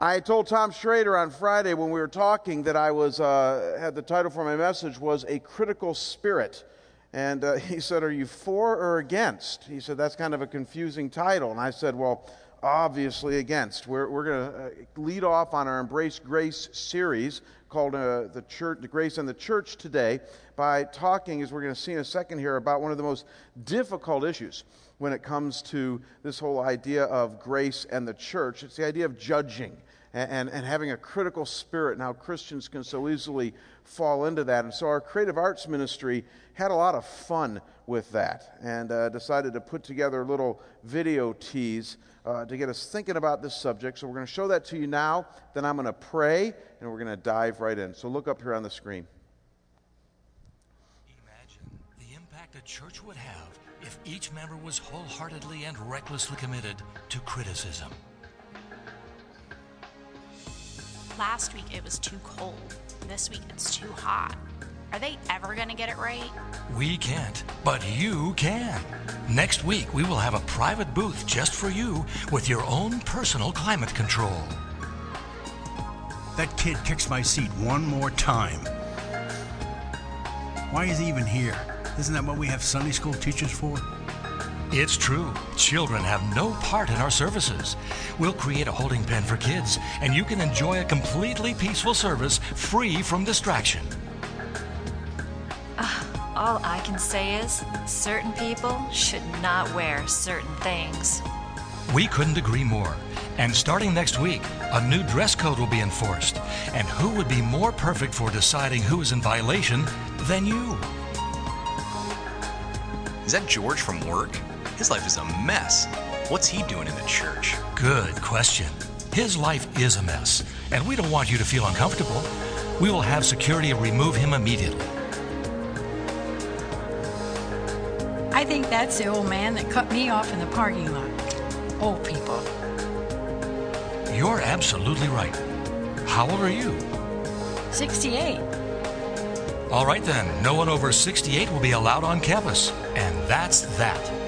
I told Tom Schrader on Friday when we were talking that I was uh, had the title for my message was a critical spirit, and uh, he said, "Are you for or against?" He said, "That's kind of a confusing title," and I said, "Well." Obviously, against. We're, we're going to uh, lead off on our Embrace Grace series called uh, the Church, the Grace and the Church today by talking, as we're going to see in a second here, about one of the most difficult issues when it comes to this whole idea of grace and the church. It's the idea of judging and, and, having a critical spirit and how Christians can so easily fall into that. And so our creative arts ministry had a lot of fun with that and uh, decided to put together a little video tease uh, to get us thinking about this subject. So we're going to show that to you now. Then I'm going to pray and we're going to dive right in. So look up here on the screen. Imagine the impact a church would have if each member was wholeheartedly and recklessly committed to criticism. Last week it was too cold. This week it's too hot. Are they ever going to get it right? We can't, but you can. Next week, we will have a private booth just for you with your own personal climate control. That kid kicks my seat one more time. Why is he even here? Isn't that what we have Sunday school teachers for? It's true. Children have no part in our services. We'll create a holding pen for kids, and you can enjoy a completely peaceful service free from distraction. Ah, all I can say is certain people should not wear certain things. We couldn't agree more. And starting next week, a new dress code will be enforced. And who would be more perfect for deciding who is in violation than you? Is that George from work? His life is a mess. What's he doing in the church? Good question. His life is a mess, and we don't want you to feel uncomfortable. We will have security remove him immediately. I think that's the old man that cut me off in the parking lot. Old people. You're absolutely right. How old are you? 68. All right then, no one over 68 will be allowed on campus. And that's that.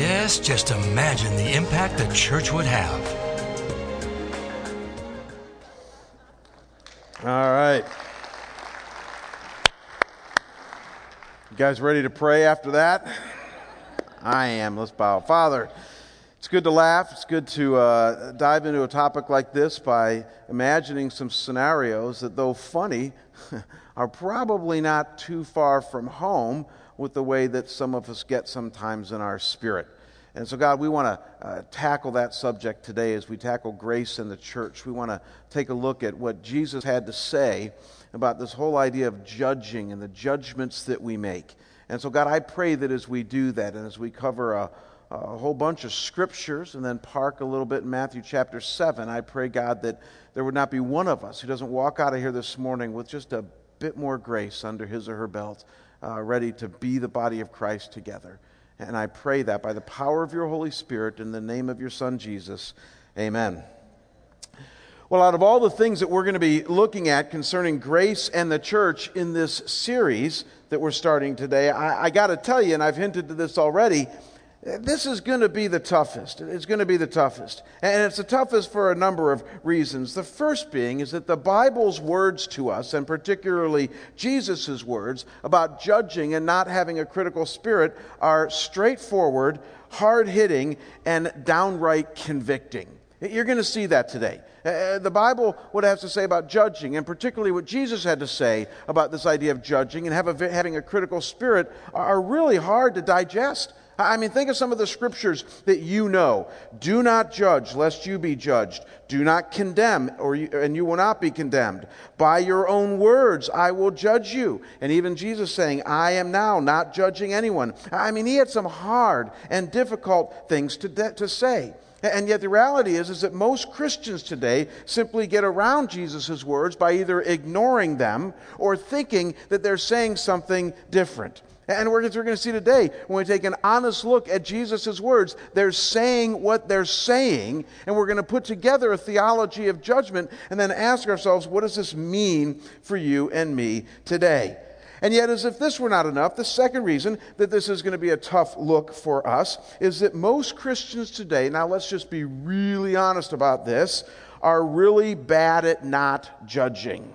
Yes, just imagine the impact the church would have. All right. You guys ready to pray after that? I am. Let's bow. Father, it's good to laugh. It's good to uh, dive into a topic like this by imagining some scenarios that, though funny, are probably not too far from home with the way that some of us get sometimes in our spirit. And so, God, we want to uh, tackle that subject today as we tackle grace in the church. We want to take a look at what Jesus had to say about this whole idea of judging and the judgments that we make. And so, God, I pray that as we do that and as we cover a, a whole bunch of scriptures and then park a little bit in Matthew chapter 7, I pray, God, that there would not be one of us who doesn't walk out of here this morning with just a bit more grace under his or her belt, uh, ready to be the body of Christ together. And I pray that by the power of your Holy Spirit, in the name of your Son, Jesus, amen. Well, out of all the things that we're going to be looking at concerning grace and the church in this series that we're starting today, I, I got to tell you, and I've hinted to this already, this is going to be the toughest. It's going to be the toughest. And it's the toughest for a number of reasons. The first being is that the Bible's words to us, and particularly Jesus' words about judging and not having a critical spirit, are straightforward, hard hitting, and downright convicting. You're going to see that today. Uh, the Bible, what it has to say about judging, and particularly what Jesus had to say about this idea of judging and a, having a critical spirit, are really hard to digest. I mean, think of some of the scriptures that you know. Do not judge, lest you be judged. Do not condemn, or you, and you will not be condemned. By your own words, I will judge you. And even Jesus saying, I am now not judging anyone. I mean, he had some hard and difficult things to, de- to say. And yet the reality is, is that most Christians today simply get around Jesus' words by either ignoring them or thinking that they're saying something different. And we're, we're going to see today, when we take an honest look at Jesus' words, they're saying what they're saying, and we're going to put together a theology of judgment and then ask ourselves, what does this mean for you and me today? And yet, as if this were not enough, the second reason that this is going to be a tough look for us is that most Christians today, now let's just be really honest about this, are really bad at not judging.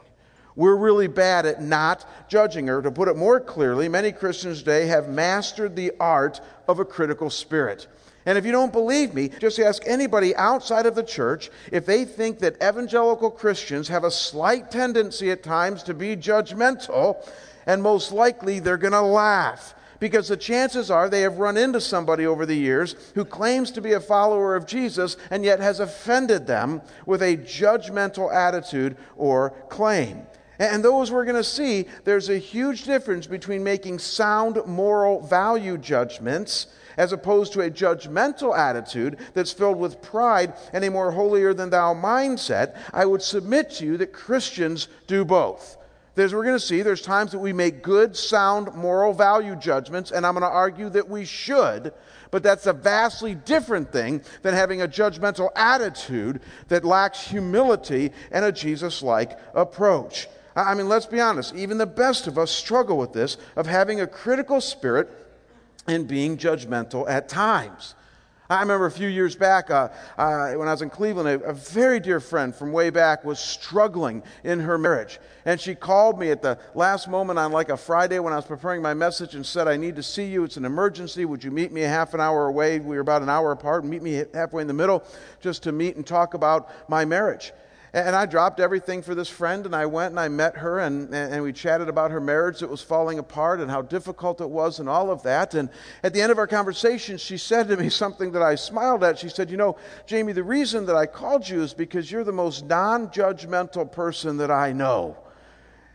We're really bad at not judging. Or to put it more clearly, many Christians today have mastered the art of a critical spirit. And if you don't believe me, just ask anybody outside of the church if they think that evangelical Christians have a slight tendency at times to be judgmental, and most likely they're going to laugh. Because the chances are they have run into somebody over the years who claims to be a follower of Jesus and yet has offended them with a judgmental attitude or claim. And those we're going to see, there's a huge difference between making sound moral value judgments as opposed to a judgmental attitude that's filled with pride and a more holier than thou mindset. I would submit to you that Christians do both. As we're going to see, there's times that we make good, sound, moral value judgments, and I'm going to argue that we should, but that's a vastly different thing than having a judgmental attitude that lacks humility and a Jesus like approach. I mean, let's be honest, even the best of us struggle with this of having a critical spirit and being judgmental at times. I remember a few years back uh, uh, when I was in Cleveland, a, a, very dear friend from way back was struggling in her marriage. And she called me at the last moment on like a Friday when I was preparing my message and said, I need to see you. It's an emergency. Would you meet me a half an hour away? We were about an hour apart. Meet me halfway in the middle just to meet and talk about my marriage. And I dropped everything for this friend and I went and I met her and, and we chatted about her marriage that was falling apart and how difficult it was and all of that. And at the end of our conversation, she said to me something that I smiled at. She said, You know, Jamie, the reason that I called you is because you're the most non judgmental person that I know.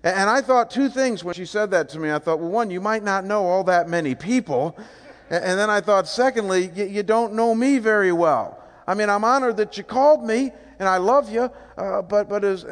And I thought two things when she said that to me. I thought, well, one, you might not know all that many people. And then I thought, secondly, you don't know me very well. I mean, I'm honored that you called me and I love you, uh, but, but as, uh,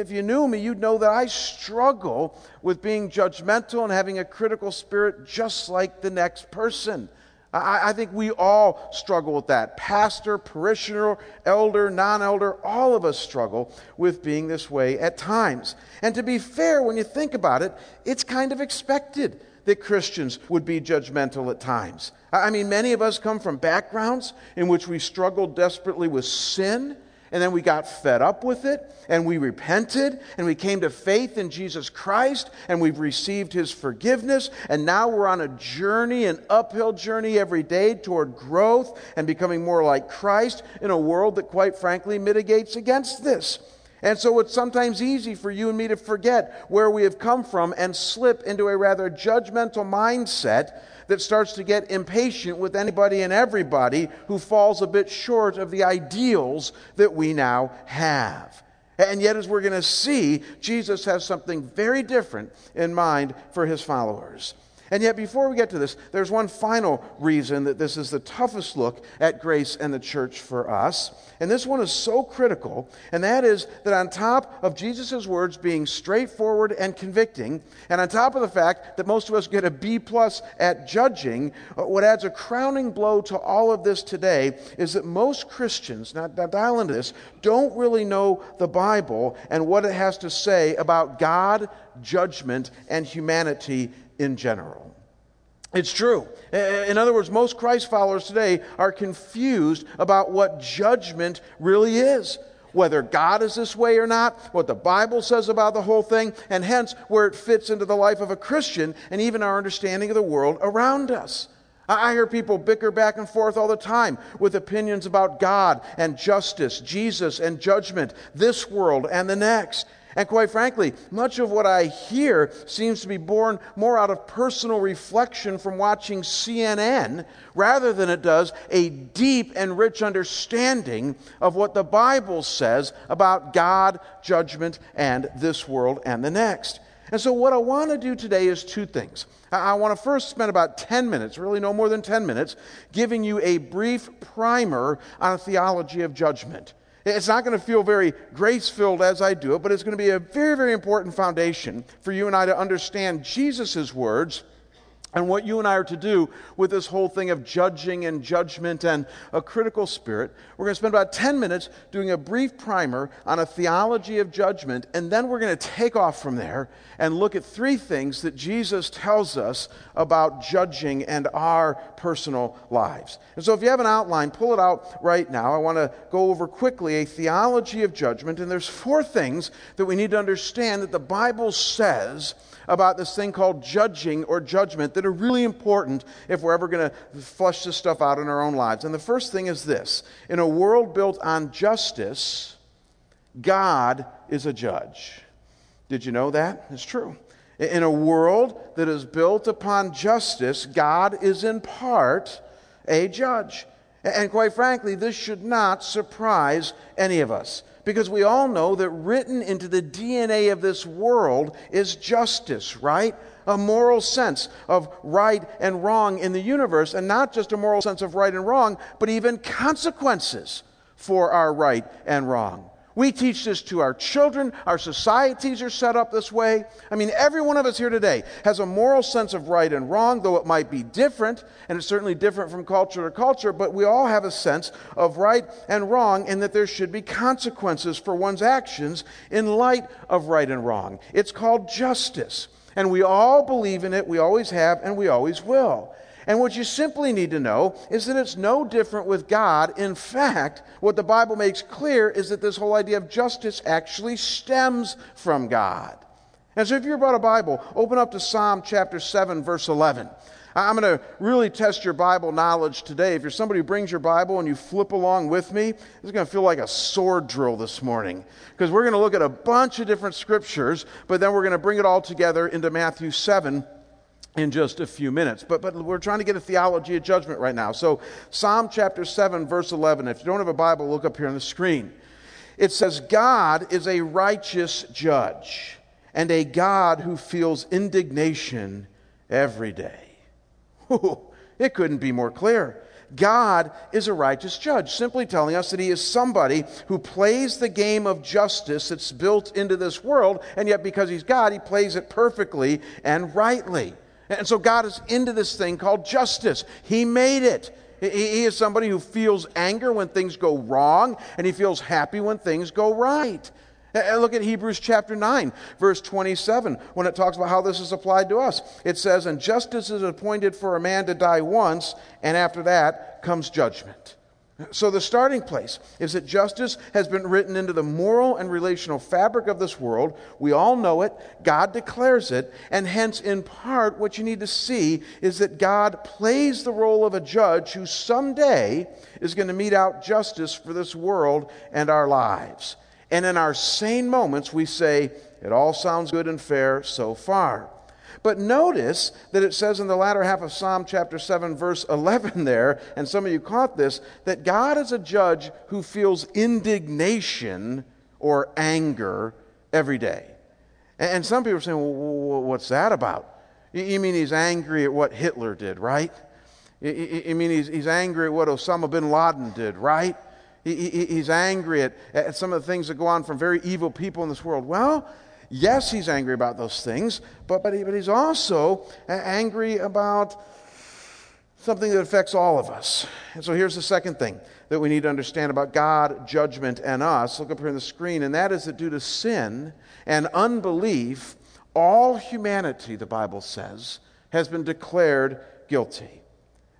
if you knew me, you'd know that I struggle with being judgmental and having a critical spirit just like the next person. I, I think we all struggle with that. Pastor, parishioner, elder, non elder, all of us struggle with being this way at times. And to be fair, when you think about it, it's kind of expected that Christians would be judgmental at times. I mean, many of us come from backgrounds in which we struggled desperately with sin and then we got fed up with it, and we repented, and we came to faith in Jesus Christ, and we've received his forgiveness, and now we're on a journey, an uphill journey every day toward growth and becoming more like Christ in a world that, quite frankly, mitigates against this. And so it's sometimes easy for you and me to forget where we have come from and slip into a rather judgmental mindset that starts to get impatient with anybody and everybody who falls a bit short of the ideals that we now have. And yet, as we're going to see, Jesus has something very different in mind for his followers. And yet, before we get to this, there's one final reason that this is the toughest look at grace and the church for us. And this one is so critical, and that is that on top of Jesus' words being straightforward and convicting, and on top of the fact that most of us get a B plus at judging, uh, what adds a crowning blow to all of this today is that most Christians, now, now dial into this, don't really know the Bible and what it has to say about God, judgment, and humanity in general. It's true. In other words, most Christ followers today are confused about what judgment really is. Whether God is this way or not, what the Bible says about the whole thing, and hence where it fits into the life of a Christian and even our understanding of the world around us. I hear people bicker back and forth all the time with opinions about God and justice, Jesus and judgment, this world and the next. And quite frankly, much of what I hear seems to be born more out of personal reflection from watching CNN rather than it does a deep and rich understanding of what the Bible says about God, judgment, and this world and the next. And so, what I want to do today is two things. I want to first spend about 10 minutes, really no more than 10 minutes, giving you a brief primer on a theology of judgment. It's not going to feel very grace filled as I do it, but it's going to be a very, very important foundation for you and I to understand Jesus' words and what you and I are to do with this whole thing of judging and judgment and a critical spirit. We're going to spend about 10 minutes doing a brief primer on a theology of judgment, and then we're going to take off from there and look at three things that Jesus tells us about judging and our personal lives. And so if you have an outline, pull it out right now. I want to go over quickly a theology of judgment, and there's four things that we need to understand that the Bible says about this thing called judging or judgment that are really important if we're ever going to flush this stuff out in our own lives. And the first thing is this in a world built on justice, God is a judge. Did you know that? It's true. In a world that is built upon justice, God is in part a judge. And quite frankly, this should not surprise any of us because we all know that written into the DNA of this world is justice, right? A moral sense of right and wrong in the universe, and not just a moral sense of right and wrong, but even consequences for our right and wrong. We teach this to our children. Our societies are set up this way. I mean, every one of us here today has a moral sense of right and wrong, though it might be different, and it's certainly different from culture to culture, but we all have a sense of right and wrong, and that there should be consequences for one's actions in light of right and wrong. It's called justice. And we all believe in it, we always have, and we always will. And what you simply need to know is that it's no different with God. In fact, what the Bible makes clear is that this whole idea of justice actually stems from God. And so if you're about a Bible, open up to Psalm chapter 7, verse 11. I'm going to really test your Bible knowledge today. If you're somebody who brings your Bible and you flip along with me, it's going to feel like a sword drill this morning because we're going to look at a bunch of different scriptures, but then we're going to bring it all together into Matthew 7 in just a few minutes. But, but we're trying to get a theology of judgment right now. So, Psalm chapter 7, verse 11. If you don't have a Bible, look up here on the screen. It says, God is a righteous judge and a God who feels indignation every day. It couldn't be more clear. God is a righteous judge, simply telling us that He is somebody who plays the game of justice that's built into this world, and yet because He's God, He plays it perfectly and rightly. And so God is into this thing called justice. He made it. He is somebody who feels anger when things go wrong, and he feels happy when things go right. And look at Hebrews chapter 9, verse 27, when it talks about how this is applied to us. It says, And justice is appointed for a man to die once, and after that comes judgment. So, the starting place is that justice has been written into the moral and relational fabric of this world. We all know it. God declares it. And hence, in part, what you need to see is that God plays the role of a judge who someday is going to mete out justice for this world and our lives. And in our sane moments, we say, It all sounds good and fair so far. But notice that it says in the latter half of Psalm chapter 7, verse 11 there, and some of you caught this, that God is a judge who feels indignation or anger every day. And some people are saying, well, what's that about? You mean he's angry at what Hitler did, right? You mean he's, angry at what Osama bin Laden did, right? He's angry at some of the things that go on from very evil people in this world. Well, Yes, he's angry about those things, but, but, he, but he's also angry about something that affects all of us. And so here's the second thing that we need to understand about God, judgment, and us. Look up here on the screen, and that is that due to sin and unbelief, all humanity, the Bible says, has been declared guilty.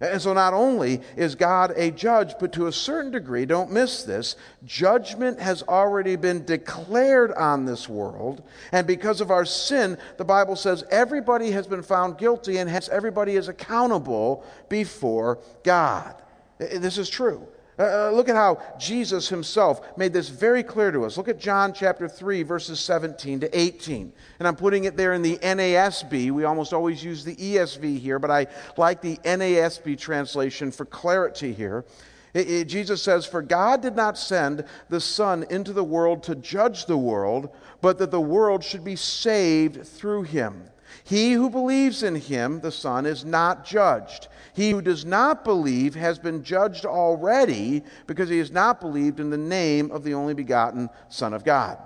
And so, not only is God a judge, but to a certain degree, don't miss this, judgment has already been declared on this world. And because of our sin, the Bible says everybody has been found guilty, and hence everybody is accountable before God. This is true. Uh, uh, look at how Jesus himself made this very clear to us. Look at John chapter 3, verses 17 to 18. And I'm putting it there in the NASB. We almost always use the ESV here, but I like the NASB translation for clarity here. It, it, Jesus says, For God did not send the Son into the world to judge the world, but that the world should be saved through him. He who believes in him, the Son, is not judged. He who does not believe has been judged already because he has not believed in the name of the only begotten Son of God.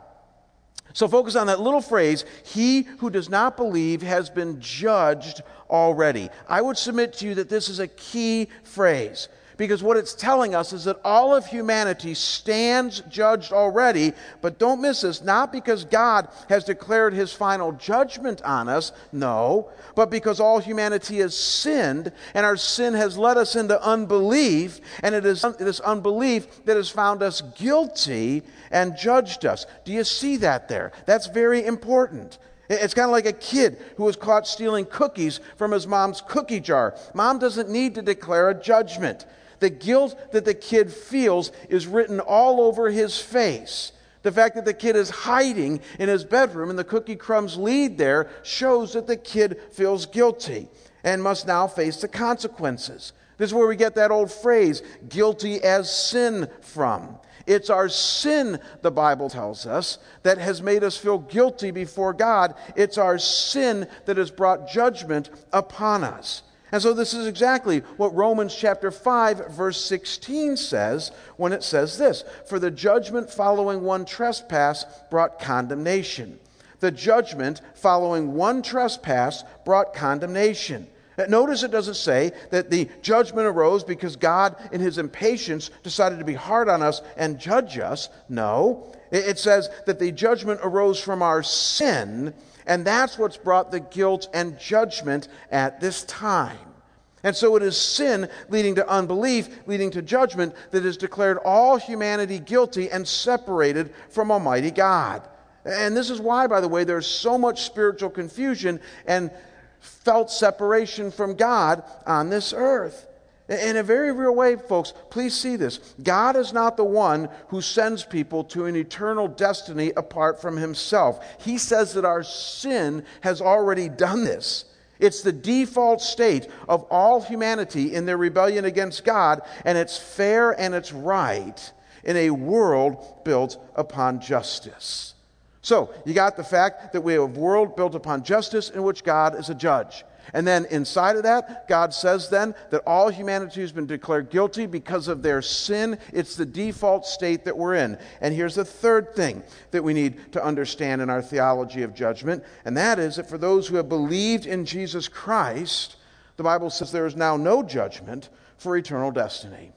So focus on that little phrase, he who does not believe has been judged already. I would submit to you that this is a key phrase because what it's telling us is that all of humanity stands judged already, but don't miss this, not because God has declared his final judgment on us, no, but because all humanity has sinned, and our sin has led us into unbelief, and it is this unbelief that has found us guilty and judged us. Do you see that there? That's very important. It's kind of like a kid who was caught stealing cookies from his mom's cookie jar. Mom doesn't need to declare a judgment. The guilt that the kid feels is written all over his face. The fact that the kid is hiding in his bedroom and the cookie crumbs lead there shows that the kid feels guilty and must now face the consequences. This is where we get that old phrase, guilty as sin, from. It's our sin, the Bible tells us, that has made us feel guilty before God. It's our sin that has brought judgment upon us. And so, this is exactly what Romans chapter 5, verse 16 says when it says this For the judgment following one trespass brought condemnation. The judgment following one trespass brought condemnation. Notice it doesn't say that the judgment arose because God, in his impatience, decided to be hard on us and judge us. No. It says that the judgment arose from our sin and that's what's brought the guilt and judgment at this time. And so it is sin leading to unbelief, leading to judgment, that has declared all humanity guilty and separated from Almighty God. And this is why, by the way, there's so much spiritual confusion and felt separation from God on this earth. In a very real way, folks, please see this. God is not the one who sends people to an eternal destiny apart from Himself. He says that our sin has already done this. It's the default state of all humanity in their rebellion against God, and it's fair and it's right in a world built upon justice. So, you got the fact that we have a world built upon justice in which God is a judge. And then inside of that, God says then that all humanity has been declared guilty because of their sin. It's the default state that we're in. And here's the third thing that we need to understand in our theology of judgment, and that is that for those who have believed in Jesus Christ, the Bible says there is now no judgment for eternal destiny.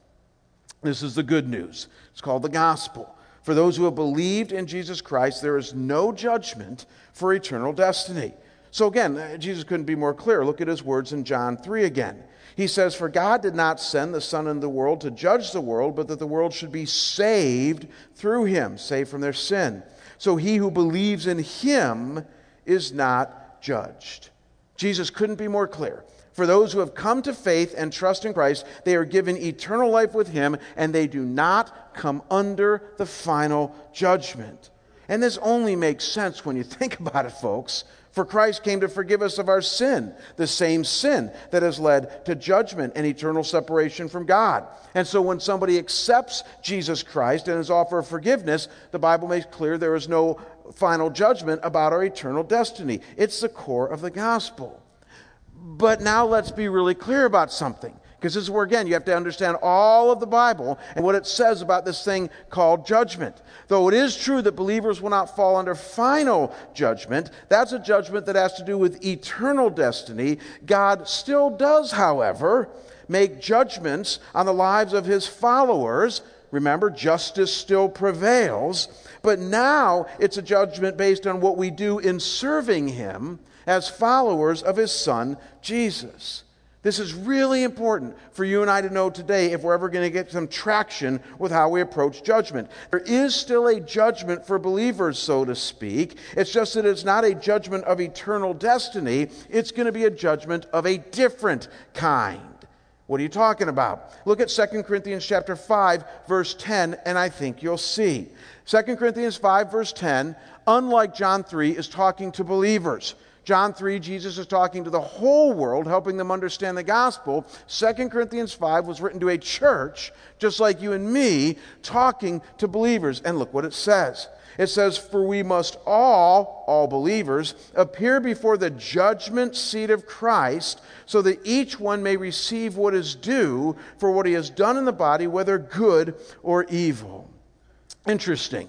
This is the good news. It's called the gospel. For those who have believed in Jesus Christ, there is no judgment for eternal destiny. So again, uh, Jesus couldn't be more clear. Look at his words in John 3 again. He says, For God did not send the Son into the world to judge the world, but that the world should be saved through him, saved from their sin. So he who believes in him is not judged. Jesus couldn't be more clear. For those who have come to faith and trust in Christ, they are given eternal life with him, and they do not come under the final judgment. And this only makes sense when you think about it, folks. For Christ came to forgive us of our sin, the same sin that has led to judgment and eternal separation from God. And so when somebody accepts Jesus Christ and his offer of forgiveness, the Bible makes clear there is no final judgment about our eternal destiny. It's the core of the gospel. But now let's be really clear about something. Because this is where, again, you have to understand all of the Bible and what it says about this thing called judgment. Though it is true that believers will not fall under final judgment, that's a judgment that has to do with eternal destiny. God still does, however, make judgments on the lives of his followers. Remember, justice still prevails. But now it's a judgment based on what we do in serving him as followers of his son, Jesus. This is really important for you and I to know today if we're ever going to get some traction with how we approach judgment. There is still a judgment for believers, so to speak. It's just that it's not a judgment of eternal destiny, it's going to be a judgment of a different kind. What are you talking about? Look at 2 Corinthians chapter 5 verse 10 and I think you'll see. 2 Corinthians 5 verse 10, unlike John 3 is talking to believers. John 3, Jesus is talking to the whole world, helping them understand the gospel. 2 Corinthians 5 was written to a church, just like you and me, talking to believers. And look what it says. It says, For we must all, all believers, appear before the judgment seat of Christ, so that each one may receive what is due for what he has done in the body, whether good or evil. Interesting.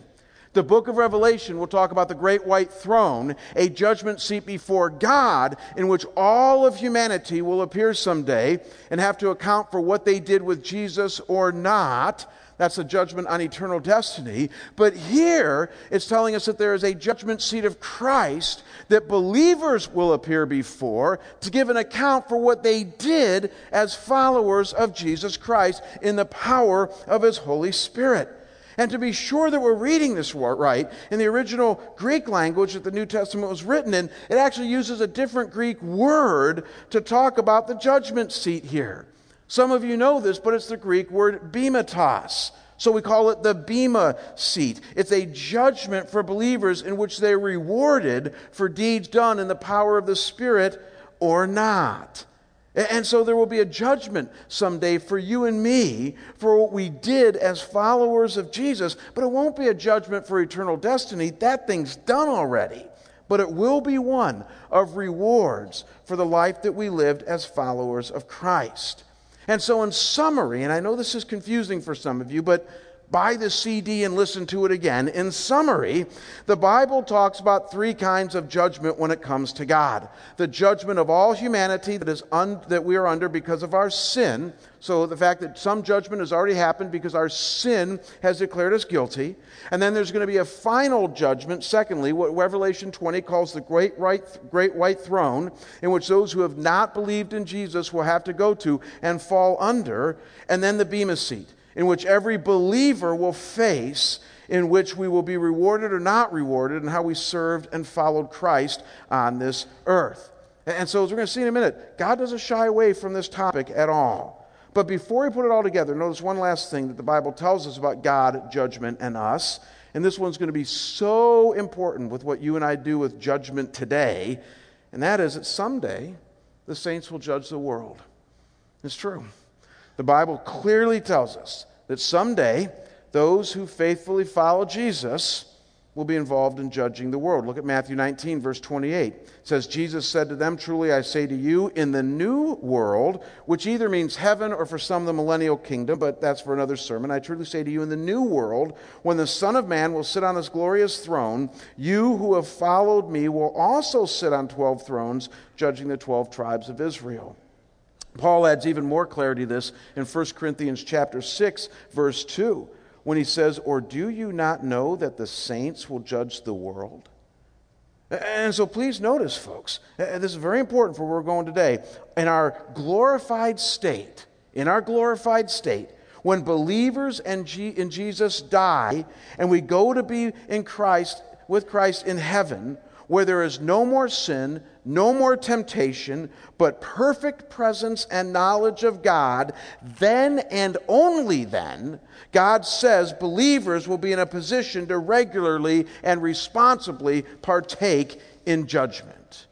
The book of Revelation will talk about the great white throne, a judgment seat before God, in which all of humanity will appear someday and have to account for what they did with Jesus or not. That's a judgment on eternal destiny. But here, it's telling us that there is a judgment seat of Christ that believers will appear before to give an account for what they did as followers of Jesus Christ in the power of His Holy Spirit. And to be sure that we're reading this right, in the original Greek language that the New Testament was written in, it actually uses a different Greek word to talk about the judgment seat here. Some of you know this, but it's the Greek word bimatos. So we call it the Bema seat. It's a judgment for believers in which they're rewarded for deeds done in the power of the Spirit or not. And so there will be a judgment someday for you and me for what we did as followers of Jesus, but it won't be a judgment for eternal destiny. That thing's done already. But it will be one of rewards for the life that we lived as followers of Christ. And so, in summary, and I know this is confusing for some of you, but buy the CD and listen to it again. In summary, the Bible talks about three kinds of judgment when it comes to God the judgment of all humanity that, is un- that we are under because of our sin. So, the fact that some judgment has already happened because our sin has declared us guilty. And then there's going to be a final judgment, secondly, what Revelation 20 calls the great, right, great white throne, in which those who have not believed in Jesus will have to go to and fall under. And then the Bema seat in which every believer will face, in which we will be rewarded or not rewarded, and how we served and followed Christ on this earth. And so, as we're going to see in a minute, God doesn't shy away from this topic at all. But before we put it all together, notice one last thing that the Bible tells us about God, judgment, and us. And this one's going to be so important with what you and I do with judgment today. And that is that someday the saints will judge the world. It's true. The Bible clearly tells us that someday those who faithfully follow Jesus will be involved in judging the world. Look at Matthew 19, verse 28. It says, Jesus said to them, Truly I say to you, in the new world, which either means heaven or for some the millennial kingdom, but that's for another sermon, I truly say to you, in the new world, when the Son of Man will sit on his glorious throne, you who have followed me will also sit on 12 thrones, judging the 12 tribes of Israel. Paul adds even more clarity to this in 1 Corinthians chapter 6 verse 2 when he says, "Or do you not know that the saints will judge the world?" And so please notice folks, uh, this is very important for where we're going today. In our glorified state, in our glorified state, when believers and in Jesus die and we go to be in Christ with Christ in heaven, where there is no more sin, no more temptation, but perfect presence and knowledge of God, then and only then, God says believers will be in a position to regularly and responsibly partake in judgment.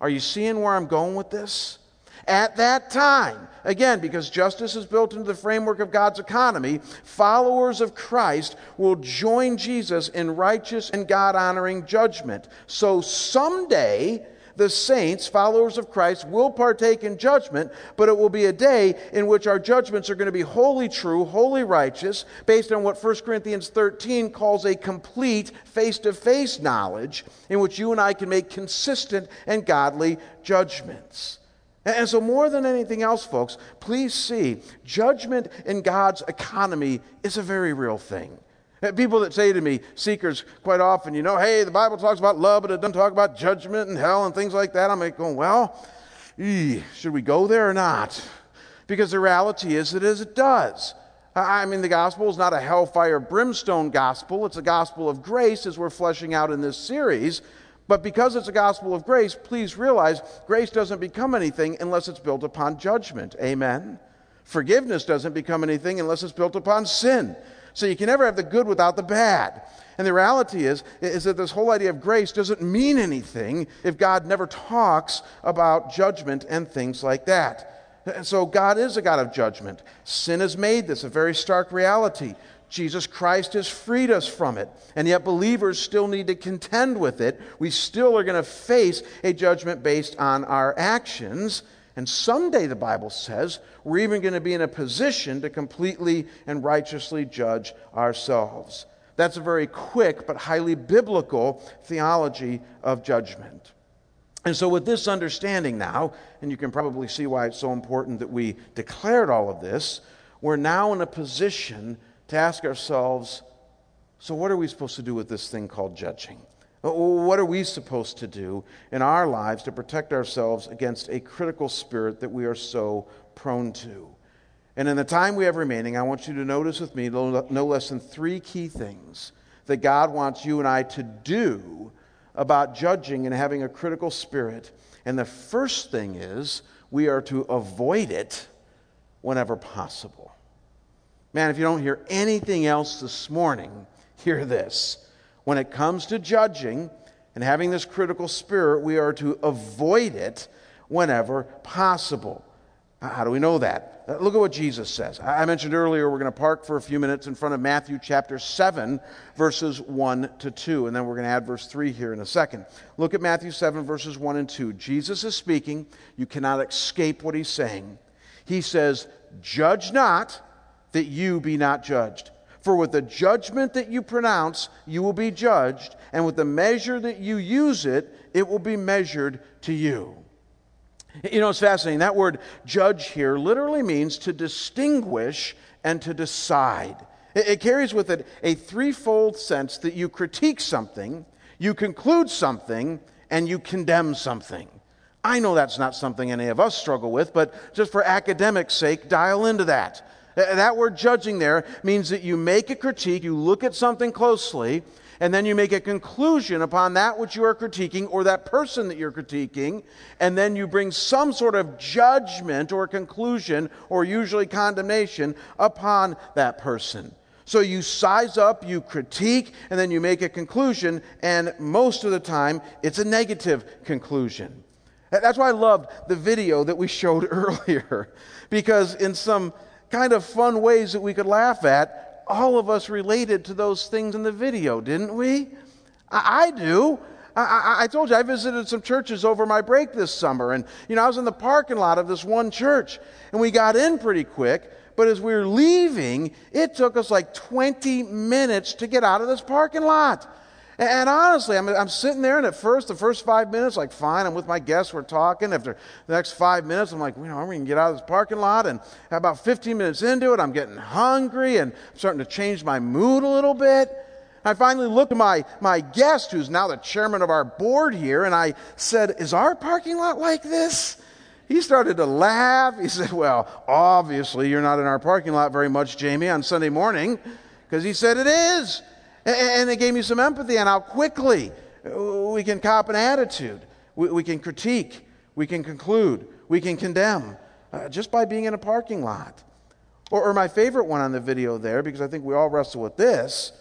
Are you seeing where I'm going with this? At that time, again, because justice is built into the framework of God's economy, followers of Christ will join Jesus in righteous and God honoring judgment. So someday, the saints, followers of Christ, will partake in judgment, but it will be a day in which our judgments are going to be wholly true, wholly righteous, based on what 1 Corinthians 13 calls a complete face to face knowledge, in which you and I can make consistent and godly judgments. And so, more than anything else, folks, please see judgment in God's economy is a very real thing. Uh, people that say to me, seekers, quite often, you know, hey, the Bible talks about love, but it doesn't talk about judgment and hell and things like that. I'm like, going, well, should we go there or not? Because the reality is, it is, it does. I mean, the gospel is not a hellfire brimstone gospel. It's a gospel of grace, as we're fleshing out in this series. But because it's a gospel of grace, please realize grace doesn't become anything unless it's built upon judgment. Amen? Forgiveness doesn't become anything unless it's built upon sin. So you can never have the good without the bad. And the reality is, is that this whole idea of grace doesn't mean anything if God never talks about judgment and things like that. And so God is a God of judgment. Sin has made this a very stark reality. Jesus Christ has freed us from it. And yet, believers still need to contend with it. We still are going to face a judgment based on our actions. And someday, the Bible says, we're even going to be in a position to completely and righteously judge ourselves. That's a very quick but highly biblical theology of judgment. And so, with this understanding now, and you can probably see why it's so important that we declared all of this, we're now in a position to ask ourselves so, what are we supposed to do with this thing called judging? Uh, what are we supposed to do in our lives to protect ourselves against a critical spirit that we are so prone to? And in the time we have remaining, I want you to notice with me no less than three key things that God wants you and I to do about judging and having a critical spirit. And the first thing is we are to avoid it whenever possible. Man, if you don't hear anything else this morning, hear this. When it comes to judging and having this critical spirit, we are to avoid it whenever possible. How do we know that? Uh, look at what Jesus says. I mentioned earlier we're going to park for a few minutes in front of Matthew chapter 7, verses 1 to 2, and then we're going to add verse 3 here in a second. Look at Matthew 7, verses 1 and 2. Jesus is speaking. You cannot escape what he's saying. He says, Judge not that you be not judged. For with the judgment that you pronounce, you will be judged, and with the measure that you use it, it will be measured to you. You know, it's fascinating. That word judge here literally means to distinguish and to decide. It, carries with it a threefold sense that you critique something, you conclude something, and you condemn something. I know that's not something any of us struggle with, but just for academic sake, dial into that. That word judging there means that you make a critique, you look at something closely, and then you make a conclusion upon that which you are critiquing or that person that you're critiquing, and then you bring some sort of judgment or conclusion or usually condemnation upon that person. So you size up, you critique, and then you make a conclusion, and most of the time it's a negative conclusion. That's why I loved the video that we showed earlier, because in some kind of fun ways that we could laugh at, all of us related to those things in the video, didn't we? I, I do. I, I, told you I visited some churches over my break this summer, and you know I was in the parking lot of this one church, and we got in pretty quick. But as we were leaving, it took us like 20 minutes to get out of this parking lot. And honestly, I'm, I'm sitting there, and at first, the first five minutes, like, fine, I'm with my guests, we're talking. After the next five minutes, I'm like, you know, we can get out of this parking lot. And about 15 minutes into it, I'm getting hungry and I'm starting to change my mood a little bit. I finally looked at my, my guest, who's now the chairman of our board here, and I said, Is our parking lot like this? He started to laugh. He said, Well, obviously, you're not in our parking lot very much, Jamie, on Sunday morning, because he said it is. And it gave me some empathy on how quickly we can cop an attitude. We can critique. We can conclude. We can condemn uh, just by being in a parking lot. Or, or my favorite one on the video there, because I think we all wrestle with this,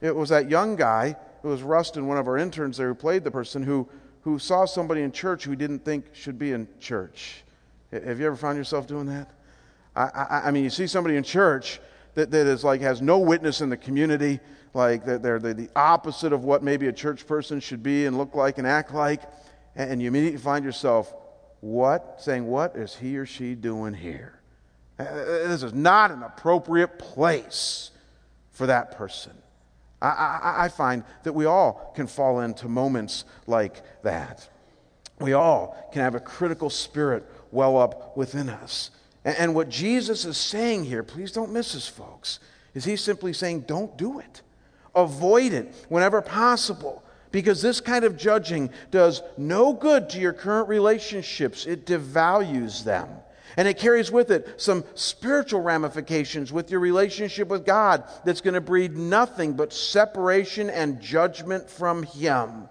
it was that young guy, it was Rustin, one of our interns there who played the person, who, who saw somebody in church who didn't think should be in church. Have you ever found yourself doing that? I, I, I mean, you see somebody in church that, that is like has no witness in the community, like they're, the opposite of what maybe a church person should be and look like and act like, and you immediately find yourself, what? Saying, what is he or she doing here? This is not an appropriate place for that person. I, I, I find that we all can fall into moments like that. We all can have a critical spirit well up within us. And, what Jesus is saying here, please don't miss this, folks, is he's simply saying, don't do it. Avoid it whenever possible because this kind of judging does no good to your current relationships, it devalues them. And it carries with it some spiritual ramifications with your relationship with God that's going to breed nothing but separation and judgment from Him.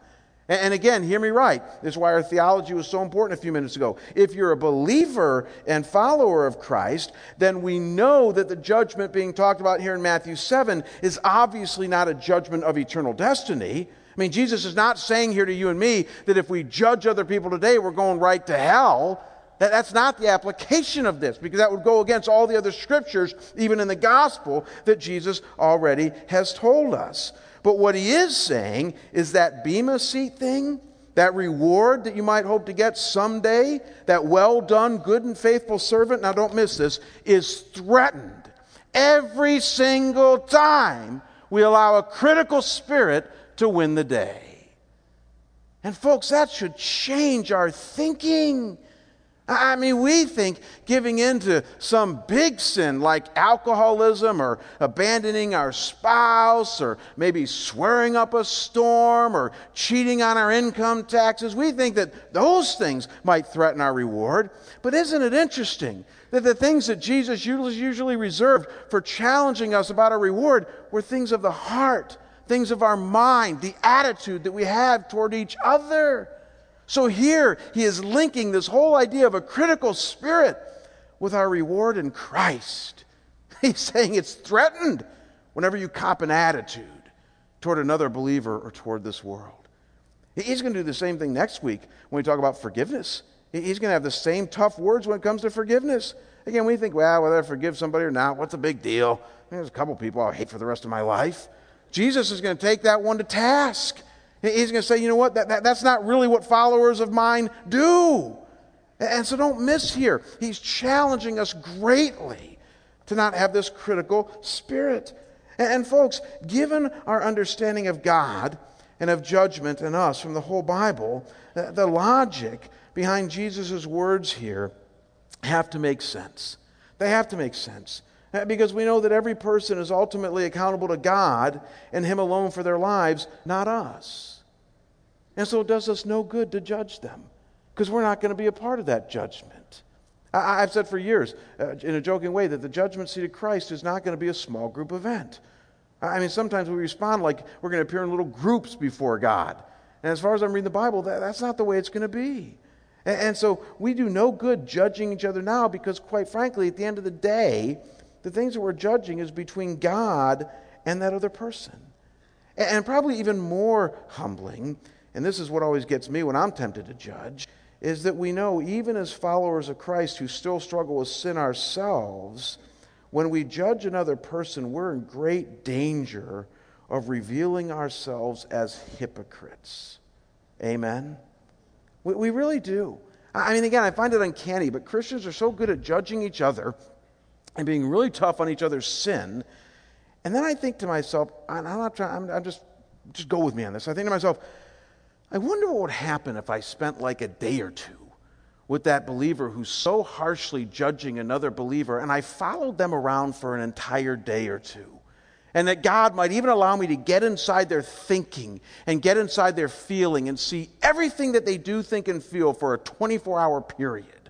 And again, hear me right. This is why our theology was so important a few minutes ago. If you're a believer and follower of Christ, then we know that the judgment being talked about here in Matthew 7 is obviously not a judgment of eternal destiny. I mean, Jesus is not saying here to you and me that if we judge other people today, we're going right to hell. That, that's not the application of this because that would go against all the other scriptures, even in the gospel, that Jesus already has told us. But what he is saying is that Bema seat thing, that reward that you might hope to get someday, that well done, good and faithful servant, now don't miss this, is threatened every single time we allow a critical spirit to win the day. And, folks, that should change our thinking. I mean, we think giving in to some big sin like alcoholism or abandoning our spouse or maybe swearing up a storm or cheating on our income taxes, we think that those things might threaten our reward. But isn't it interesting that the things that Jesus usually reserved for challenging us about our reward were things of the heart, things of our mind, the attitude that we have toward each other? So here he is linking this whole idea of a critical spirit with our reward in Christ. He's saying it's threatened whenever you cop an attitude toward another believer or toward this world. He's going to do the same thing next week when we talk about forgiveness. He's going to have the same tough words when it comes to forgiveness. Again, we think, well, whether I forgive somebody or not, what's the big deal? There's a couple people I'll hate for the rest of my life. Jesus is going to take that one to task. He's going to say, you know what, that, that, that's not really what followers of mine do. And so don't miss here. He's challenging us greatly to not have this critical spirit. And, and folks, given our understanding of God and of judgment in us from the whole Bible, the, the logic behind Jesus' words here have to make sense. They have to make sense. Uh, because we know that every person is ultimately accountable to God and Him alone for their lives, not us. And so it does us no good to judge them because we're not going to be a part of that judgment. I, have said for years, uh, in a joking way, that the judgment seat of Christ is not going to be a small group event. I mean, sometimes we respond like we're going to appear in little groups before God. And as far as I'm reading the Bible, that, that's not the way it's going to be. And, and so we do no good judging each other now because, quite frankly, at the end of the day, the things that we're judging is between God and that other person. And probably even more humbling, and this is what always gets me when I'm tempted to judge, is that we know, even as followers of Christ who still struggle with sin ourselves, when we judge another person, we're in great danger of revealing ourselves as hypocrites. Amen? We, we really do. I mean, again, I find it uncanny, but Christians are so good at judging each other and being really tough on each other's sin. And then I think to myself, I'm not trying, I'm, I'm just, just go with me on this. I think to myself, I wonder what would happen if I spent like a day or two with that believer who's so harshly judging another believer, and I followed them around for an entire day or two. And that God might even allow me to get inside their thinking and get inside their feeling and see everything that they do think and feel for a 24 hour period.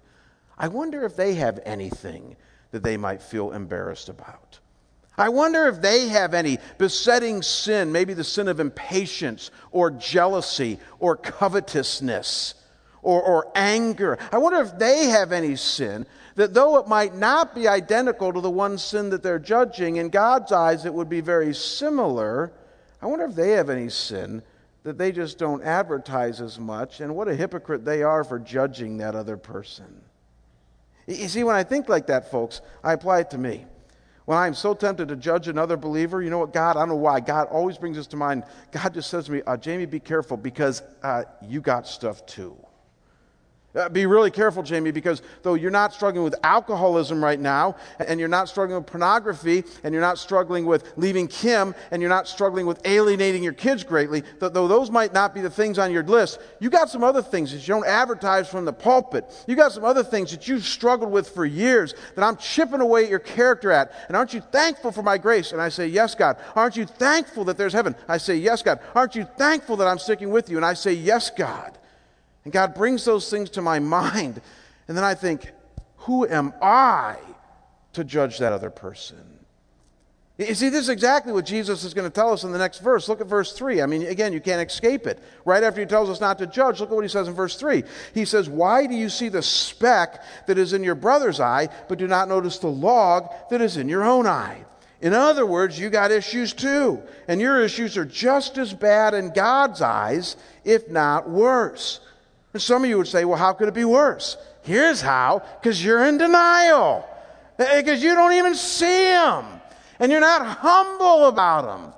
I wonder if they have anything that they might feel embarrassed about. I wonder if they have any besetting sin, maybe the sin of impatience or jealousy or covetousness or, or anger. I wonder if they have any sin that though it might not be identical to the one sin that they're judging, in God's eyes it would be very similar. I wonder if they have any sin that they just don't advertise as much, and what a hypocrite they are for judging that other person. You see, when I think like that, folks, I apply it to me. When I'm so tempted to judge another believer, you know what, God, I don't know why, God always brings this to mind. God just says to me, uh, Jamie, be careful because uh, you got stuff too. Uh, be really careful, Jamie, because though you're not struggling with alcoholism right now, and you're not struggling with pornography, and you're not struggling with leaving Kim, and you're not struggling with alienating your kids greatly, though those might not be the things on your list, you got some other things that you don't advertise from the pulpit. You got some other things that you've struggled with for years that I'm chipping away at your character at. And aren't you thankful for my grace? And I say, Yes, God. Aren't you thankful that there's heaven? I say, Yes, God. Aren't you thankful that I'm sticking with you? And I say, Yes, God. And God brings those things to my mind. And then I think, who am I to judge that other person? You see, this is exactly what Jesus is going to tell us in the next verse. Look at verse 3. I mean, again, you can't escape it. Right after he tells us not to judge, look at what he says in verse 3. He says, Why do you see the speck that is in your brother's eye, but do not notice the log that is in your own eye? In other words, you got issues too. And your issues are just as bad in God's eyes, if not worse. And some of you would say, well, how could it be worse? Here's how because you're in denial, because you don't even see them, and you're not humble about them.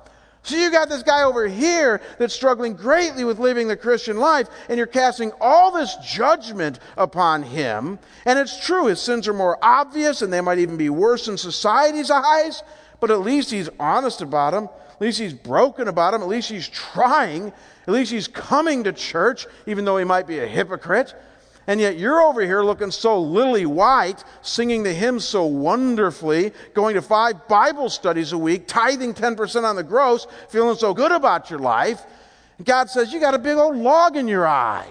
So you got this guy over here that's struggling greatly with living the Christian life, and you're casting all this judgment upon him. And it's true, his sins are more obvious, and they might even be worse in society's eyes, but at least he's honest about them. At least he's broken about them. At least he's trying. At least he's coming to church, even though he might be a hypocrite. And yet you're over here looking so lily white, singing the hymns so wonderfully, going to five Bible studies a week, tithing 10% on the gross, feeling so good about your life. God says, You got a big old log in your eye.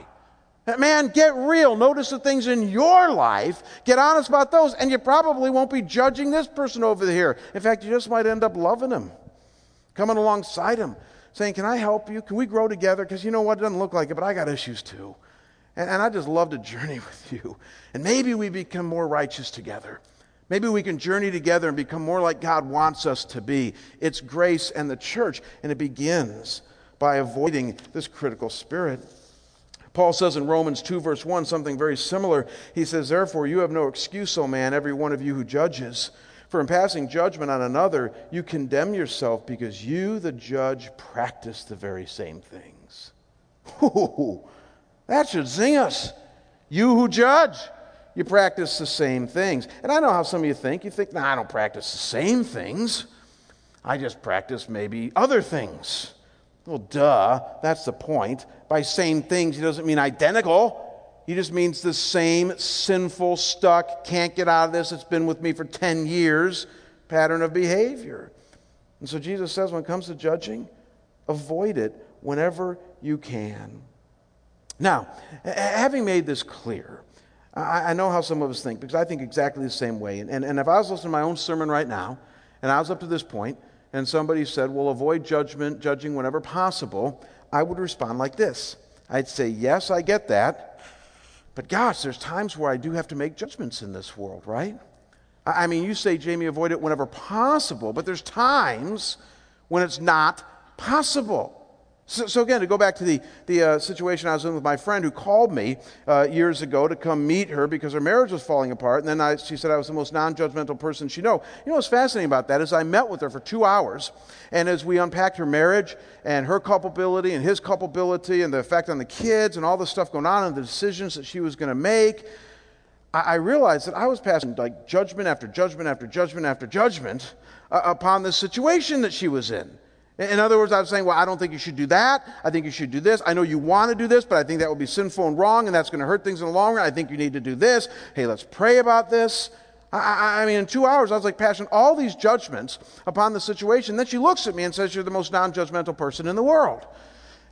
Man, get real. Notice the things in your life. Get honest about those. And you probably won't be judging this person over here. In fact, you just might end up loving him, coming alongside him, saying, Can I help you? Can we grow together? Because you know what? It doesn't look like it, but I got issues too. And, and I just love to journey with you. And maybe we become more righteous together. Maybe we can journey together and become more like God wants us to be. It's grace and the church, and it begins by avoiding this critical spirit. Paul says in Romans 2, verse 1, something very similar. He says, Therefore, you have no excuse, O man, every one of you who judges. For in passing judgment on another, you condemn yourself because you, the judge, practice the very same things. That should zing us. You who judge, you practice the same things. And I know how some of you think. You think, nah, I don't practice the same things. I just practice maybe other things. Well, duh, that's the point. By same things, he doesn't mean identical. He just means the same sinful, stuck, can't get out of this, it's been with me for 10 years pattern of behavior. And so Jesus says when it comes to judging, avoid it whenever you can. Now, having made this clear, I, know how some of us think because I think exactly the same way. And, if I was listening to my own sermon right now, and I was up to this point, and somebody said, Well, avoid judgment, judging whenever possible, I would respond like this I'd say, Yes, I get that. But gosh, there's times where I do have to make judgments in this world, right? I mean, you say, Jamie, avoid it whenever possible, but there's times when it's not possible. So, so, again, to go back to the, the uh, situation I was in with my friend who called me uh, years ago to come meet her because her marriage was falling apart. And then I, she said I was the most non judgmental person she know. You know what's fascinating about that is I met with her for two hours. And as we unpacked her marriage and her culpability and his culpability and the effect on the kids and all the stuff going on and the decisions that she was going to make, I, I, realized that I was passing like judgment after judgment after judgment after judgment uh, upon the situation that she was in. In other words, I was saying, well, I don't think you should do that. I think you should do this. I know you want to do this, but I think that would be sinful and wrong, and that's going to hurt things in the long run. I think you need to do this. Hey, let's pray about this. I, I, mean, in two hours, I was like passing all these judgments upon the situation. Then she looks at me and says, You're the most non judgmental person in the world.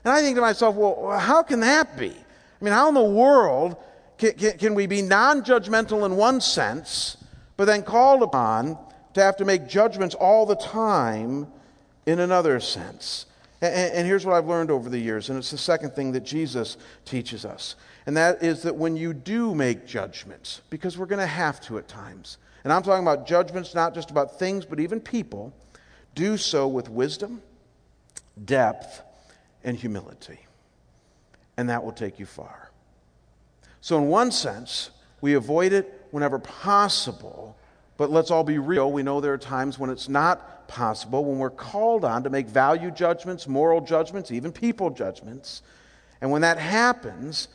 And I think to myself, Well, how can that be? I mean, how in the world can, can, can we be non judgmental in one sense, but then called upon to have to make judgments all the time? In another sense. And, here's what I've learned over the years, and it's the second thing that Jesus teaches us. And that is that when you do make judgments, because we're going to have to at times, and I'm talking about judgments not just about things, but even people, do so with wisdom, depth, and humility. And that will take you far. So, in one sense, we avoid it whenever possible, but let's all be real. We know there are times when it's not possible when we're called on to make value judgments, moral judgments, even people judgments. And when that happens,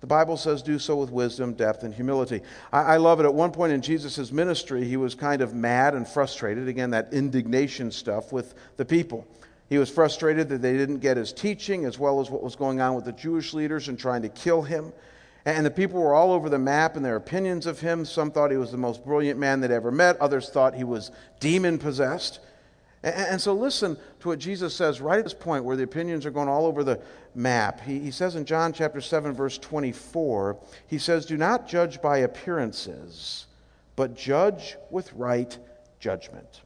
the Bible says do so with wisdom, depth, and humility. I, I love it. At one point in Jesus' ministry, he was kind of mad and frustrated. Again, that indignation stuff with the people. He was frustrated that they didn't get his teaching as well as what was going on with the Jewish leaders and trying to kill him. And the people were all over the map in their opinions of him. Some thought he was the most brilliant man they'd ever met, others thought he was demon possessed. And, so listen to what Jesus says right at this point where the opinions are going all over the map. He, says in John chapter 7, verse 24, he says, Do not judge by appearances, but judge with right judgment.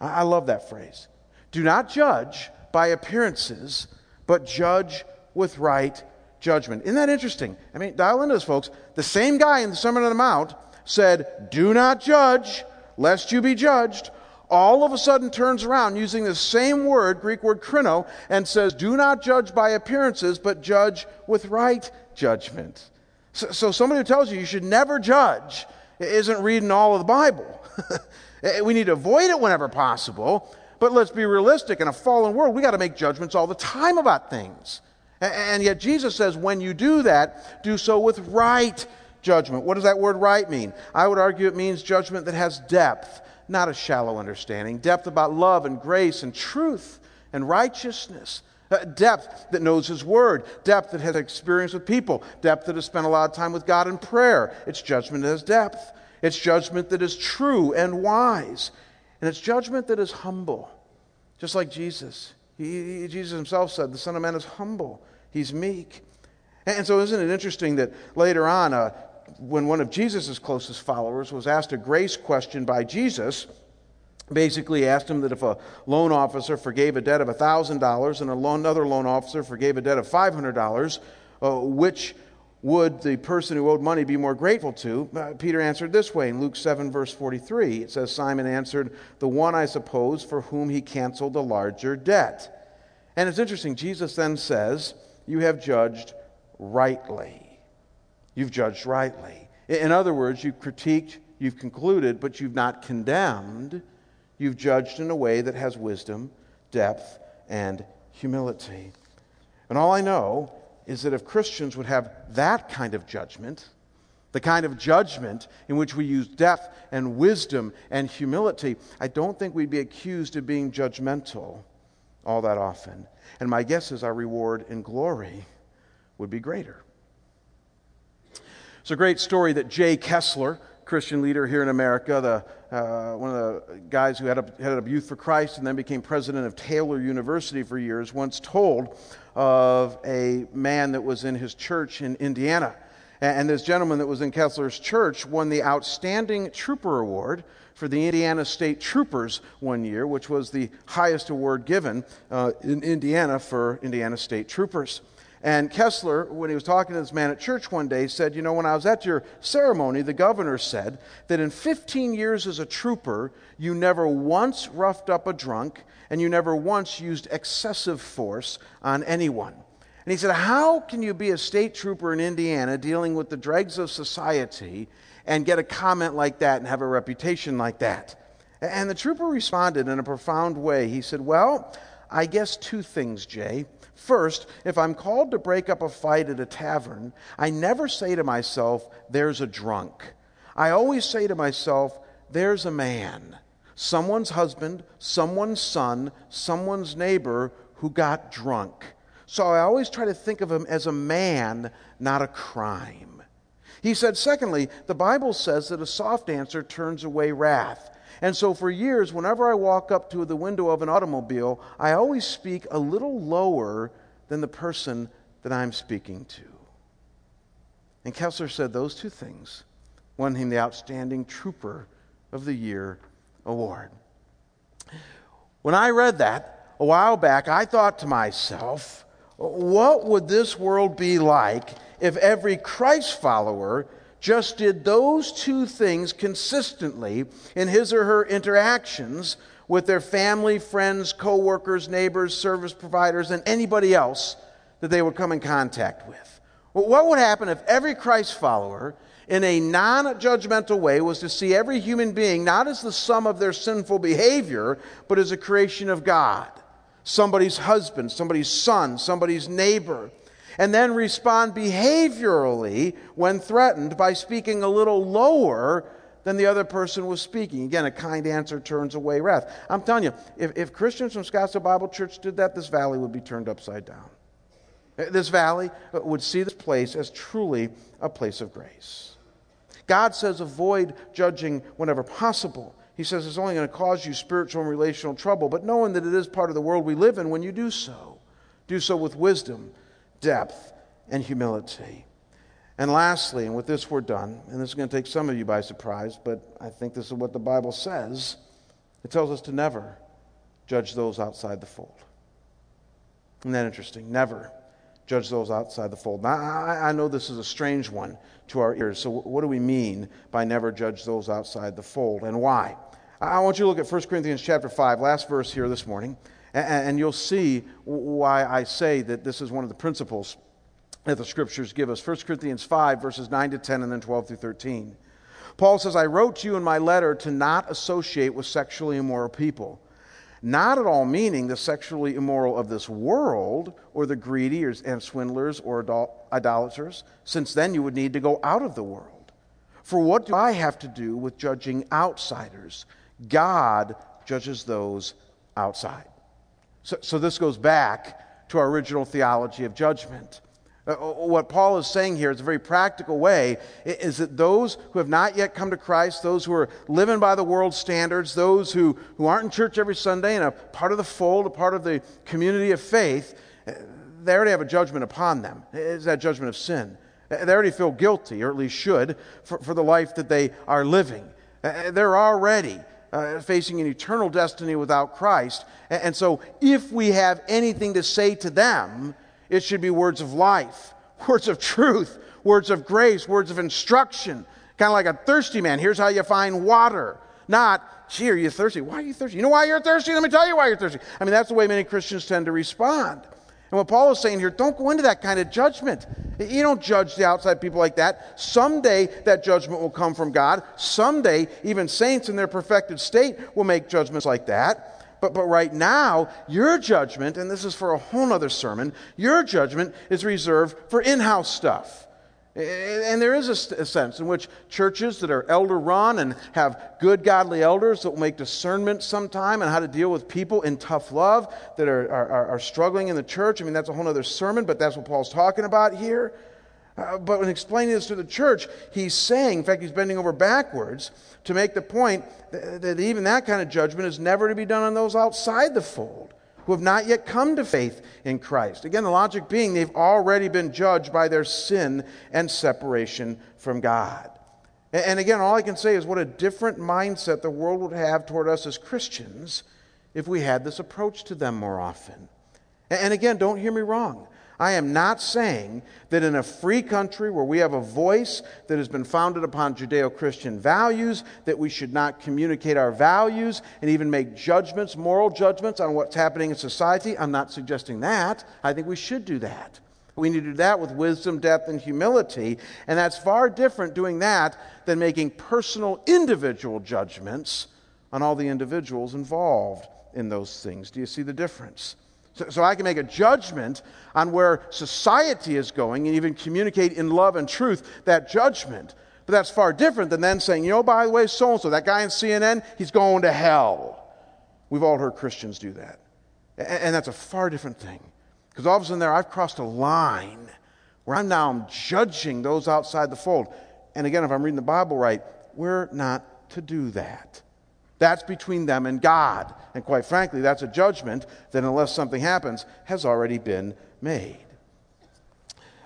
I, I love that phrase. Do not judge by appearances, but judge with right judgment. Isn't that interesting? I mean, dial into this, folks. The same guy in the Sermon on the Mount said, Do not judge, lest you be judged all of a sudden turns around using the same word, Greek word krino, and says, Do not judge by appearances, but judge with right judgment. So, so somebody who tells you you should never judge isn't reading all of the Bible. Eh, we need to avoid it whenever possible, but let's be realistic. In a fallen world, we got to make judgments all the time about things. And yet Jesus says, when you do that, do so with right judgment. What does that word right mean? I would argue it means judgment that has depth not a shallow understanding. Depth about love and grace and truth and righteousness. Uh, depth that knows His Word. Depth that has experience with people. Depth that has spent a lot of time with God in prayer. It's judgment that has depth. It's judgment that is true and wise. And it's judgment that is humble. Just like Jesus. He, Jesus himself said, The Son of Man is humble, he's meek. And so, isn't it interesting that later on, uh, when one of Jesus' closest followers was asked a grace question by Jesus, basically asked him that if a loan officer forgave a debt of $1,000 and a another loan officer forgave a debt of $500, uh, which would the person who owed money be more grateful to? Uh, Peter answered this way in Luke 7, verse 43. It says, Simon answered, The one, I suppose, for whom he canceled the larger debt. And it's interesting, Jesus then says, You have judged rightly. You've judged rightly. In other words, you've critiqued, you've concluded, but you've not condemned You've judged in a way that has wisdom, depth, and humility. And all I know is that if Christians would have that kind of judgment, the kind of judgment in which we use depth and wisdom and humility, I don't think we'd be accused of being judgmental all that often. And my guess is our reward in glory would be greater. It's a great story that Jay Kessler, Christian leader here in America, the, uh, one of the guys who headed up, headed up Youth for Christ and then became president of Taylor University for years, once told of a man that was in his church in Indiana. And this gentleman that was in Kessler's church won the Outstanding Trooper Award for the Indiana State Troopers one year, which was the highest award given uh, in Indiana for Indiana State Troopers. And Kessler, when he was talking to this man at church one day, said, You know, when I was at your ceremony, the governor said that in 15 years as a trooper, you never once roughed up a drunk and you never once used excessive force on anyone. And he said, How can you be a state trooper in Indiana dealing with the dregs of society and get a comment like that and have a reputation like that? And the trooper responded in a profound way. He said, Well, I guess two things, Jay. First, if I'm called to break up a fight at a tavern, I never say to myself, there's a drunk. I always say to myself, there's a man, someone's husband, someone's son, someone's neighbor who got drunk. So I always try to think of him as a man, not a crime. He said, secondly, the Bible says that a soft answer turns away wrath. And so for years, whenever I walk up to the window of an automobile, I always speak a little lower than the person that I'm speaking to. And Kessler said those two things won him the Outstanding Trooper of the Year award. When I read that a while back, I thought to myself, what would this world be like if every Christ follower just did those two things consistently in his or her interactions with their family, friends, coworkers, neighbors, service providers, and anybody else that they would come in contact with. Well, what would happen if every Christ follower, in a non judgmental way, was to see every human being not as the sum of their sinful behavior, but as a creation of God? Somebody's husband, somebody's son, somebody's neighbor and then respond behaviorally when threatened by speaking a little lower than the other person was speaking. Again, a kind answer turns away wrath. I'm telling you, if, if Christians from Scottsdale Bible Church did that, this valley would be turned upside down. Uh, this valley uh, would see this place as truly a place of grace. God says avoid judging whenever possible. He says it's only going to cause you spiritual and relational trouble, but knowing that it is part of the world we live in when you do so, do so with wisdom depth, and humility. And lastly, and with this we're done, and this is going to take some of you by surprise, but I think this is what the Bible says. It tells us to never judge those outside the fold. Isn't that interesting? Never judge those outside the fold. Now, I, I know this is a strange one to our ears. So, what do we mean by never judge those outside the fold, and why? I want you to look at 1 Corinthians chapter 5, last verse here this morning. And you'll see why I say that this is one of the principles that the scriptures give us. 1 Corinthians 5, verses 9 to 10, and then 12 through 13. Paul says, I wrote you in my letter to not associate with sexually immoral people. Not at all meaning the sexually immoral of this world, or the greedy or, and swindlers or idolaters, since then you would need to go out of the world. For what do I have to do with judging outsiders? God judges those outside. So, so this goes back to our original theology of judgment. Uh, uh, what Paul is saying here is a very practical way is that those who have not yet come to Christ, those who are living by the world's standards, those who, who aren't in church every Sunday and a part of the fold, a part of the community of faith, uh, they already have a judgment upon them. It's that judgment of sin. They already feel guilty, or at least should, for, for the life that they are living. They're already uh, facing an eternal destiny without Christ. And, and so, if we have anything to say to them, it should be words of life, words of truth, words of grace, words of instruction. Kind of like a thirsty man. Here's how you find water. Not, gee, are you thirsty? Why are you thirsty? You know why you're thirsty? Let me tell you why you're thirsty. I mean, that's the way many Christians tend to respond. And what Paul is saying here, don't go into that kind of judgment. You don't judge the outside people like that. Someday that judgment will come from God. Someday, even saints in their perfected state will make judgments like that. But, but right now, your judgment, and this is for a whole other sermon, your judgment is reserved for in house stuff. And there is a, sense in which churches that are elder run and have good godly elders that will make discernment sometime on how to deal with people in tough love that are, are, are struggling in the church. I mean, that's a whole other sermon, but that's what Paul's talking about here. Uh, but when explaining this to the church, he's saying, in fact, he's bending over backwards to make the point that, that even that kind of judgment is never to be done on those outside the fold who have not yet come to faith in Christ. Again, the logic being they've already been judged by their sin and separation from God. And again, all I can say is what a different mindset the world would have toward us as Christians if we had this approach to them more often. And again, don't hear me wrong. I am not saying that in a free country where we have a voice that has been founded upon Judeo Christian values, that we should not communicate our values and even make judgments, moral judgments on what's happening in society. I'm not suggesting that. I think we should do that. We need to do that with wisdom, depth, and humility. And that's far different doing that than making personal, individual judgments on all the individuals involved in those things. Do you see the difference? So, so, I can make a judgment on where society is going and even communicate in love and truth that judgment. But that's far different than then saying, you know, by the way, so and so, that guy in CNN, he's going to hell. We've all heard Christians do that. And, and that's a far different thing. Because all of a sudden there, I've crossed a line where I'm now I'm judging those outside the fold. And again, if I'm reading the Bible right, we're not to do that. That's between them and God. And quite frankly, that's a judgment that, unless something happens, has already been made.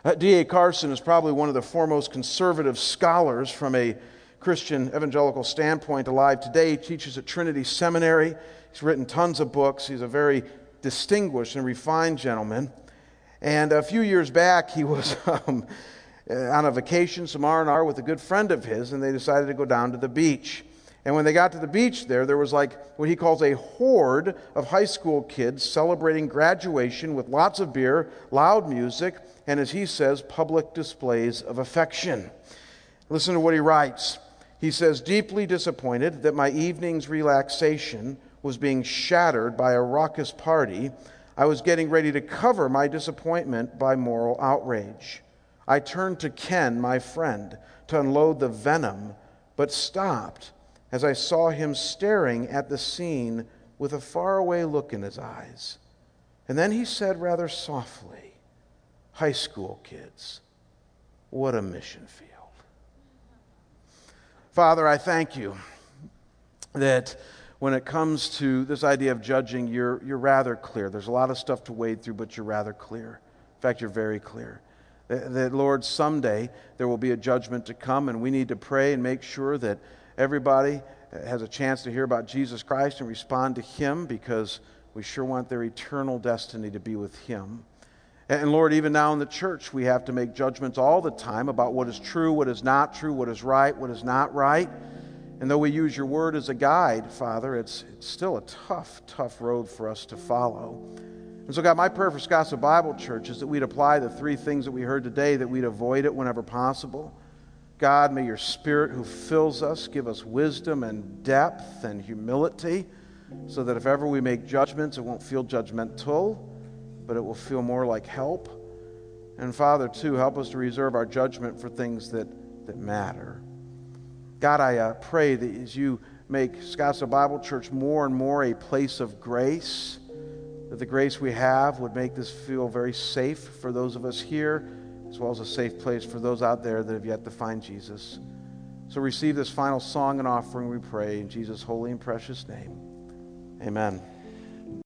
Uh, D.A. Carson is probably one of the foremost conservative scholars from a Christian evangelical standpoint alive today. He teaches at Trinity Seminary. He's written tons of books. He's a very distinguished and refined gentleman. And a few years back, he was um, uh, on a vacation, some R&R, with a good friend of his, and they decided to go down to the beach. And when they got to the beach there, there was like what he calls a horde of high school kids celebrating graduation with lots of beer, loud music, and as he says, public displays of affection. Listen to what he writes. He says, Deeply disappointed that my evening's relaxation was being shattered by a raucous party, I was getting ready to cover my disappointment by moral outrage. I turned to Ken, my friend, to unload the venom, but stopped as I saw him staring at the scene with a faraway look in his eyes. And then he said rather softly, High school kids, what a mission field. Father, I thank you that when it comes to this idea of judging, you're, you're rather clear. There's a lot of stuff to wade through, but you're rather clear. In fact, you're very clear. That, that, Lord, someday there will be a judgment to come, and we need to pray and make sure that everybody has a chance to hear about Jesus Christ and respond to Him because we sure want their eternal destiny to be with Him. And Lord, even now in the church, we have to make judgments all the time about what is true, what is not true, what is right, what is not right. And though we use your word as a guide, Father, it's, it's still a tough, tough road for us to follow. And so, God, my prayer for Scottsdale Bible Church is that we'd apply the three things that we heard today, that we'd avoid it whenever possible God, may your Spirit who fills us give us wisdom and depth and humility so that if ever we make judgments, it won't feel judgmental, but it will feel more like help. And Father, too, help us to reserve our judgment for things that, that matter. God, I uh, pray that as you make Scottsdale Bible Church more and more a place of grace. That the grace we have would make this feel very safe for those of us here, as well as a safe place for those out there that have yet to find Jesus. So receive this final song and offering, we pray, in Jesus' holy and precious name. Amen.